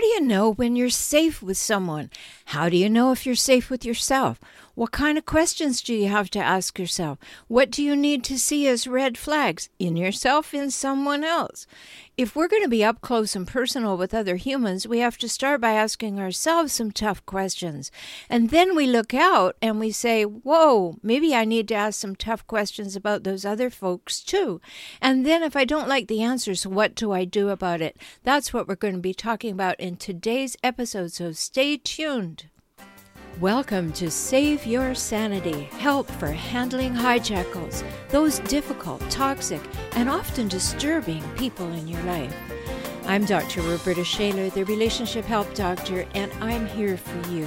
do you know when you're safe with someone? How do you know if you're safe with yourself? What kind of questions do you have to ask yourself? What do you need to see as red flags in yourself, in someone else? If we're going to be up close and personal with other humans, we have to start by asking ourselves some tough questions. And then we look out and we say, Whoa, maybe I need to ask some tough questions about those other folks too. And then if I don't like the answers, what do I do about it? That's what we're going to be talking about in today's episode. So stay tuned. Welcome to Save Your Sanity Help for Handling Hijackals, those difficult, toxic, and often disturbing people in your life. I'm Dr. Roberta Shaler, the Relationship Help Doctor, and I'm here for you.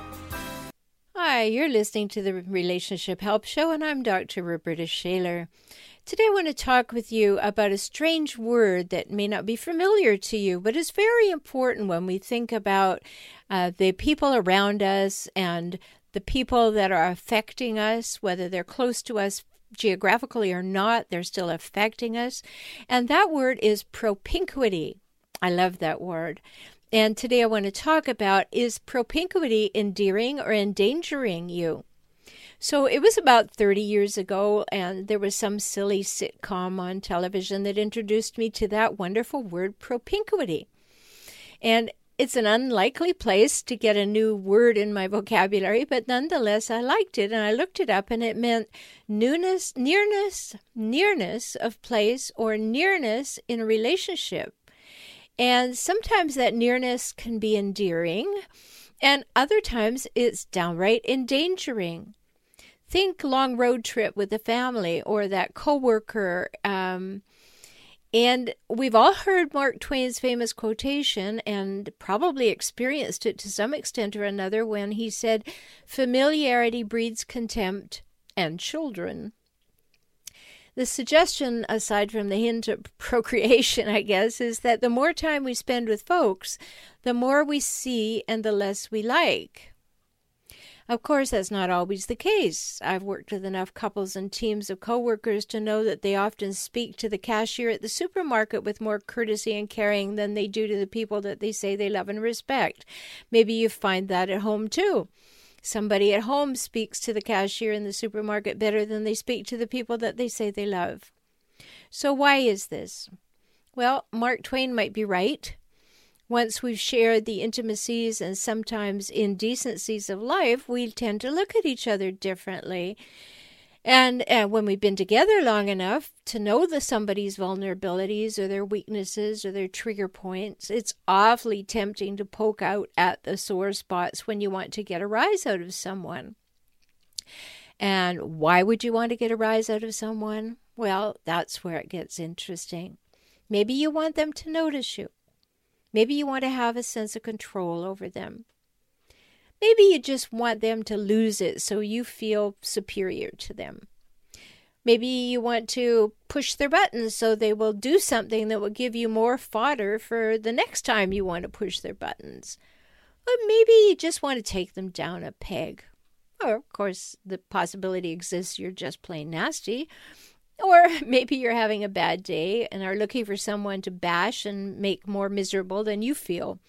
Hi, you're listening to the Relationship Help Show, and I'm Dr. Roberta Shaler. Today, I want to talk with you about a strange word that may not be familiar to you, but is very important when we think about uh, the people around us and the people that are affecting us, whether they're close to us geographically or not, they're still affecting us. And that word is propinquity. I love that word. And today I want to talk about is propinquity endearing or endangering you? So it was about 30 years ago, and there was some silly sitcom on television that introduced me to that wonderful word propinquity. And it's an unlikely place to get a new word in my vocabulary, but nonetheless, I liked it and I looked it up and it meant newness, nearness, nearness of place or nearness in a relationship. And sometimes that nearness can be endearing, and other times it's downright endangering. Think long road trip with the family or that coworker um, and we've all heard Mark Twain's famous quotation and probably experienced it to some extent or another when he said, Familiarity breeds contempt and children. The suggestion, aside from the hint of procreation, I guess, is that the more time we spend with folks, the more we see and the less we like. Of course, that's not always the case. I've worked with enough couples and teams of coworkers to know that they often speak to the cashier at the supermarket with more courtesy and caring than they do to the people that they say they love and respect. Maybe you find that at home too. Somebody at home speaks to the cashier in the supermarket better than they speak to the people that they say they love. So, why is this? Well, Mark Twain might be right. Once we've shared the intimacies and sometimes indecencies of life, we tend to look at each other differently. And, and when we've been together long enough to know the somebody's vulnerabilities or their weaknesses or their trigger points, it's awfully tempting to poke out at the sore spots when you want to get a rise out of someone. And why would you want to get a rise out of someone? Well, that's where it gets interesting. Maybe you want them to notice you. Maybe you want to have a sense of control over them. Maybe you just want them to lose it so you feel superior to them. Maybe you want to push their buttons so they will do something that will give you more fodder for the next time you want to push their buttons. Or maybe you just want to take them down a peg. Or, of course, the possibility exists you're just plain nasty. Or maybe you're having a bad day and are looking for someone to bash and make more miserable than you feel.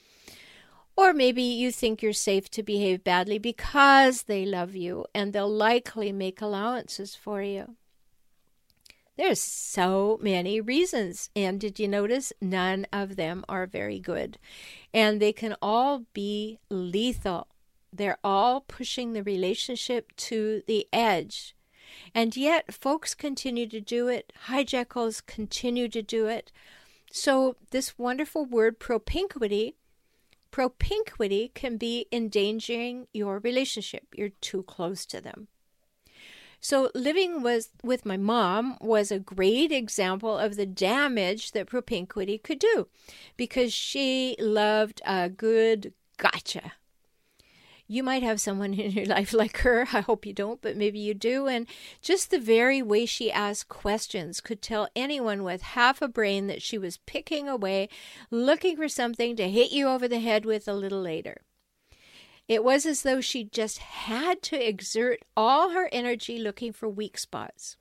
Or maybe you think you're safe to behave badly because they love you and they'll likely make allowances for you. There's so many reasons. And did you notice? None of them are very good. And they can all be lethal. They're all pushing the relationship to the edge. And yet, folks continue to do it, hijackals continue to do it. So, this wonderful word, propinquity, propinquity can be endangering your relationship. You're too close to them. So living with my mom was a great example of the damage that propinquity could do because she loved a good gotcha. You might have someone in your life like her. I hope you don't, but maybe you do. And just the very way she asked questions could tell anyone with half a brain that she was picking away, looking for something to hit you over the head with a little later. It was as though she just had to exert all her energy looking for weak spots.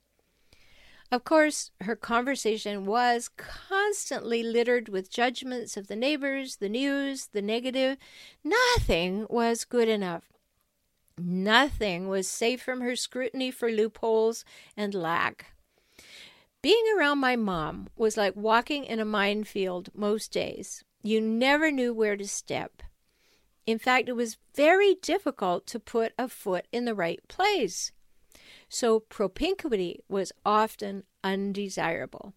Of course, her conversation was constantly littered with judgments of the neighbors, the news, the negative. Nothing was good enough. Nothing was safe from her scrutiny for loopholes and lack. Being around my mom was like walking in a minefield most days. You never knew where to step. In fact, it was very difficult to put a foot in the right place. So propinquity was often undesirable.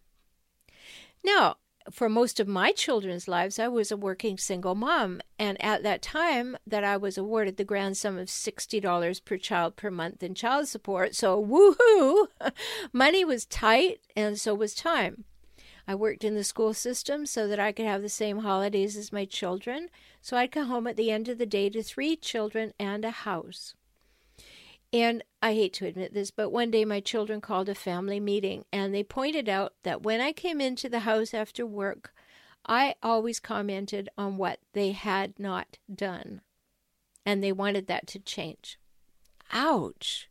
Now, for most of my children's lives, I was a working single mom, and at that time that I was awarded the grand sum of $60 per child per month in child support. So, woohoo! Money was tight, and so was time. I worked in the school system so that I could have the same holidays as my children, so I'd come home at the end of the day to three children and a house. And I hate to admit this, but one day my children called a family meeting and they pointed out that when I came into the house after work, I always commented on what they had not done. And they wanted that to change. Ouch!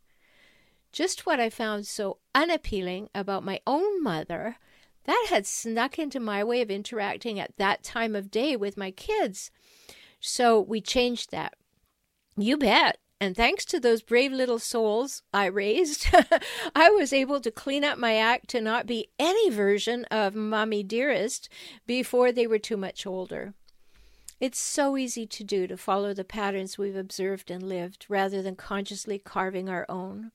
Just what I found so unappealing about my own mother that had snuck into my way of interacting at that time of day with my kids. So we changed that. You bet. And thanks to those brave little souls I raised, I was able to clean up my act to not be any version of Mommy Dearest before they were too much older. It's so easy to do to follow the patterns we've observed and lived rather than consciously carving our own.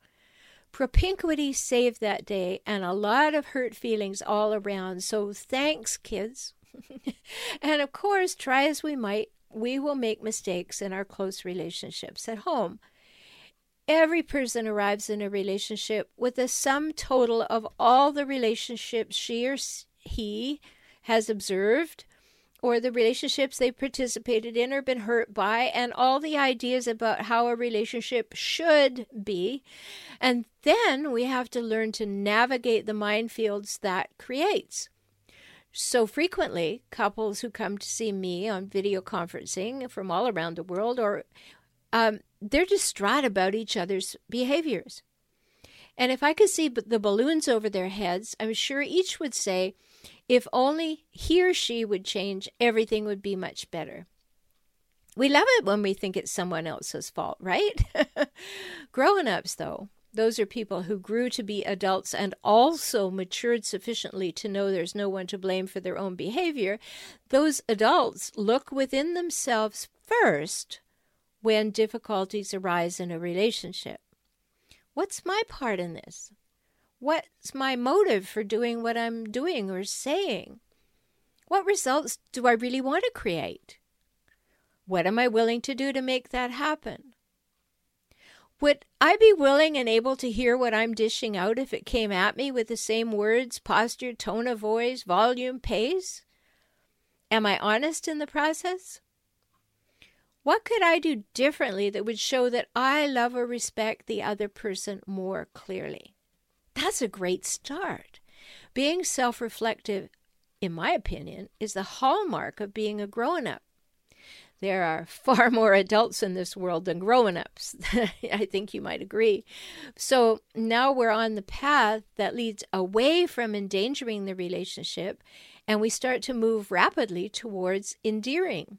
Propinquity saved that day and a lot of hurt feelings all around. So thanks, kids. and of course, try as we might, we will make mistakes in our close relationships at home. Every person arrives in a relationship with a sum total of all the relationships she or he has observed or the relationships they've participated in or been hurt by, and all the ideas about how a relationship should be. And then we have to learn to navigate the minefields that creates. So frequently, couples who come to see me on video conferencing from all around the world, or um, they're distraught about each other's behaviors. And if I could see the balloons over their heads, I'm sure each would say, if only he or she would change, everything would be much better. We love it when we think it's someone else's fault, right? Grown ups, though, those are people who grew to be adults and also matured sufficiently to know there's no one to blame for their own behavior. Those adults look within themselves first when difficulties arise in a relationship. What's my part in this? What's my motive for doing what I'm doing or saying? What results do I really want to create? What am I willing to do to make that happen? Would I be willing and able to hear what I'm dishing out if it came at me with the same words, posture, tone of voice, volume, pace? Am I honest in the process? What could I do differently that would show that I love or respect the other person more clearly? That's a great start. Being self reflective, in my opinion, is the hallmark of being a grown up. There are far more adults in this world than grown ups. I think you might agree. So now we're on the path that leads away from endangering the relationship, and we start to move rapidly towards endearing.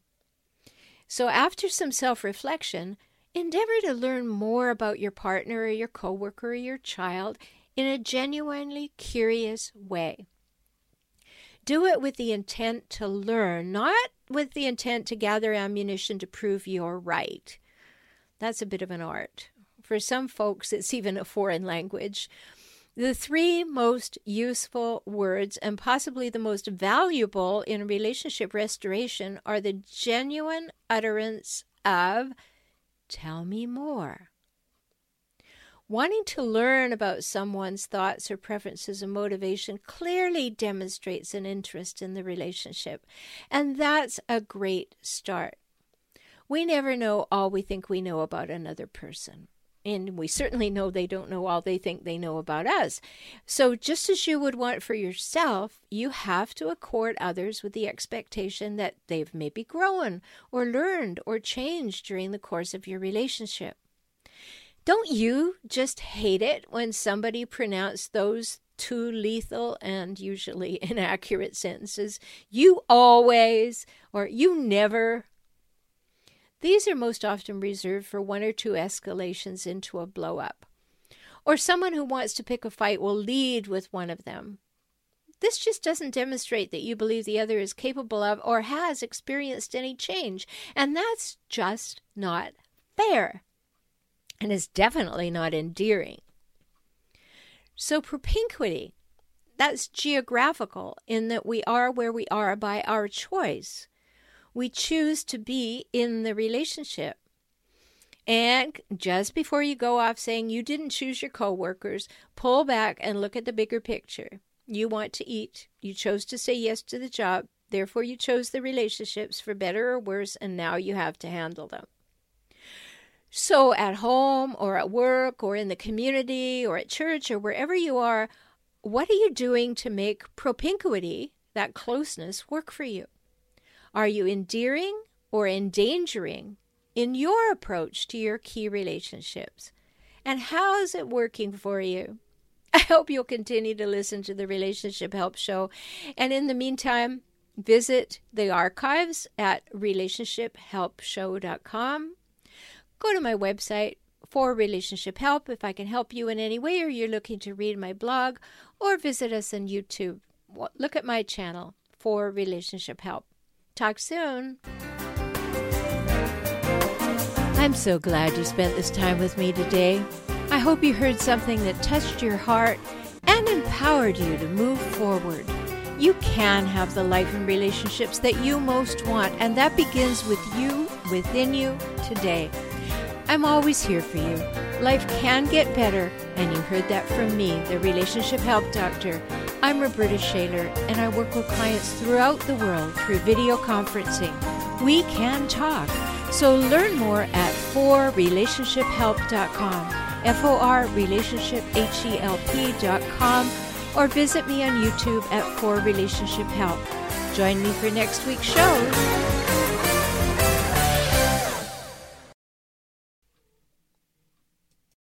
So after some self reflection, endeavor to learn more about your partner or your coworker or your child in a genuinely curious way. Do it with the intent to learn, not with the intent to gather ammunition to prove you're right. That's a bit of an art. For some folks, it's even a foreign language. The three most useful words and possibly the most valuable in relationship restoration are the genuine utterance of, Tell me more. Wanting to learn about someone's thoughts or preferences and motivation clearly demonstrates an interest in the relationship, and that's a great start. We never know all we think we know about another person. And we certainly know they don't know all they think they know about us. So, just as you would want for yourself, you have to accord others with the expectation that they've maybe grown or learned or changed during the course of your relationship. Don't you just hate it when somebody pronounced those two lethal and usually inaccurate sentences? You always or you never. These are most often reserved for one or two escalations into a blow up. Or someone who wants to pick a fight will lead with one of them. This just doesn't demonstrate that you believe the other is capable of or has experienced any change, and that's just not fair and is definitely not endearing. So, propinquity, that's geographical in that we are where we are by our choice. We choose to be in the relationship. And just before you go off saying you didn't choose your coworkers, pull back and look at the bigger picture. You want to eat. You chose to say yes to the job. Therefore, you chose the relationships for better or worse, and now you have to handle them. So, at home or at work or in the community or at church or wherever you are, what are you doing to make propinquity, that closeness, work for you? Are you endearing or endangering in your approach to your key relationships? And how is it working for you? I hope you'll continue to listen to the Relationship Help Show. And in the meantime, visit the archives at relationshiphelpshow.com go to my website for relationship help if I can help you in any way or you're looking to read my blog or visit us on YouTube. Look at my channel for relationship help. Talk soon. I'm so glad you spent this time with me today. I hope you heard something that touched your heart and empowered you to move forward. You can have the life and relationships that you most want, and that begins with you within you today. I'm always here for you. Life can get better, and you heard that from me, the Relationship Help Doctor. I'm Roberta Shaler, and I work with clients throughout the world through video conferencing. We can talk. So learn more at forrelationshiphelp.com, F-O-R relationship, H-E-L-P.com, or visit me on YouTube at For Relationship Help. Join me for next week's show.